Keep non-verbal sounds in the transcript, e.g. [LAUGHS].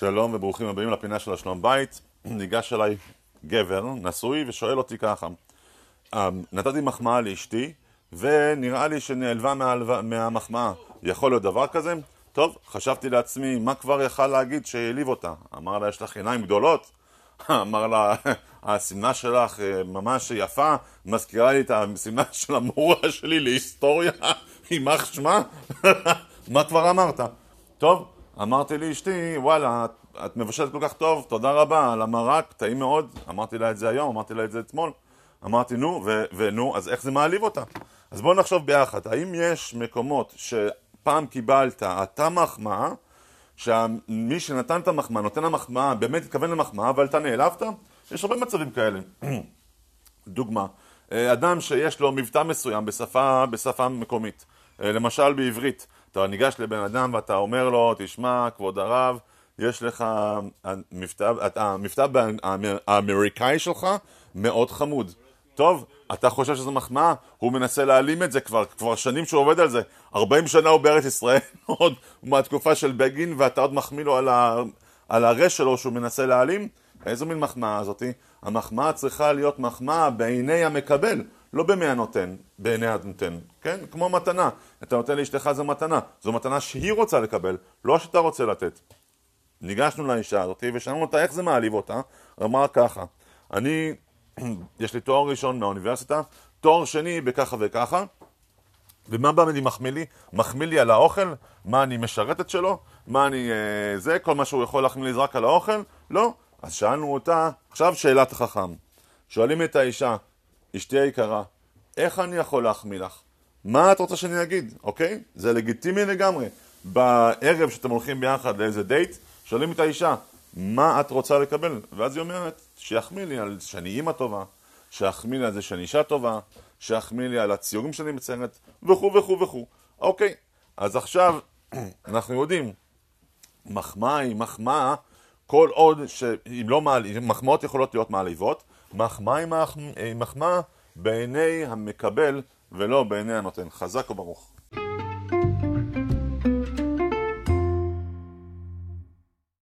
שלום וברוכים הבאים לפינה של השלום בית. [CLEARS THROAT] ניגש אליי גבר, נשוי, ושואל אותי ככה: אמ, נתתי מחמאה לאשתי, ונראה לי שנעלבה. מהמחמאה. יכול להיות דבר כזה? טוב, חשבתי לעצמי, מה כבר יכל להגיד שהעליב אותה? אמר לה, יש לך עיניים גדולות? [LAUGHS] אמר לה, השמלה שלך אה, ממש יפה, מזכירה לי את השמלה [LAUGHS] של המורה שלי להיסטוריה, [LAUGHS] יימח שמה? מה כבר אמרת? טוב, אמרתי לאשתי, וואלה, את, את מבשלת כל כך טוב, תודה רבה על המרק, טעים מאוד. אמרתי לה את זה היום, אמרתי לה את זה אתמול. אמרתי, נו, ו, ונו, אז איך זה מעליב אותה? אז בואו נחשוב ביחד, האם יש מקומות שפעם קיבלת, אתה מחמאה, שמי שנתן את המחמאה, נותן המחמאה, באמת התכוון למחמאה, אבל אתה נעלבת? יש הרבה מצבים כאלה. [CLEARS THROAT] דוגמה, אדם שיש לו מבטא מסוים בשפה, בשפה מקומית, למשל בעברית, אתה ניגש לבן אדם ואתה אומר לו, תשמע, כבוד הרב, יש לך, המבטא, האמריקאי שלך מאוד חמוד. טוב, אתה חושב שזו מחמאה? הוא מנסה להעלים את זה כבר, כבר שנים שהוא עובד על זה. 40 שנה הוא בארץ ישראל, [LAUGHS] עוד מהתקופה של בגין, ואתה עוד מחמיא לו על, ה, על הרש שלו שהוא מנסה להעלים? איזו מין מחמאה זאתי? המחמאה צריכה להיות מחמאה בעיני המקבל, לא במי הנותן, בעיני הנותן, כן? כמו מתנה. אתה נותן לאשתך זו מתנה. זו מתנה שהיא רוצה לקבל, לא שאתה רוצה לתת. ניגשנו לאישה הזאתי ושאלנו אותה איך זה מעליב אותה, אמרה ככה, אני, [CLEARS THROAT] יש לי תואר ראשון מהאוניברסיטה, תואר שני בככה וככה, ומה בא לי מחמיא לי? מחמיא לי על האוכל? מה אני משרתת שלו? מה אני... אה, זה? כל מה שהוא יכול להחמיא לי זה רק על האוכל? לא. אז שאלנו אותה, עכשיו שאלת החכם. שואלים את האישה, אשתי היקרה, איך אני יכול להחמיא לך? מה את רוצה שאני אגיד, אוקיי? זה לגיטימי לגמרי. בערב שאתם הולכים ביחד לאיזה דייט, שואלים את האישה, מה את רוצה לקבל? ואז היא אומרת, שיחמיא לי על שאני אימא טובה, שיחמיא לי על זה שאני אישה טובה, שיחמיא לי על הציורים שאני מציירת, וכו' וכו' וכו'. אוקיי, אז עכשיו [CLEARS THROAT] אנחנו יודעים, מחמאה היא מחמאה כל עוד שאם לא מעליב, מחמאות יכולות להיות מעליבות, מחמאה היא מחמאה בעיני המקבל ולא בעיני הנותן. חזק וברוך.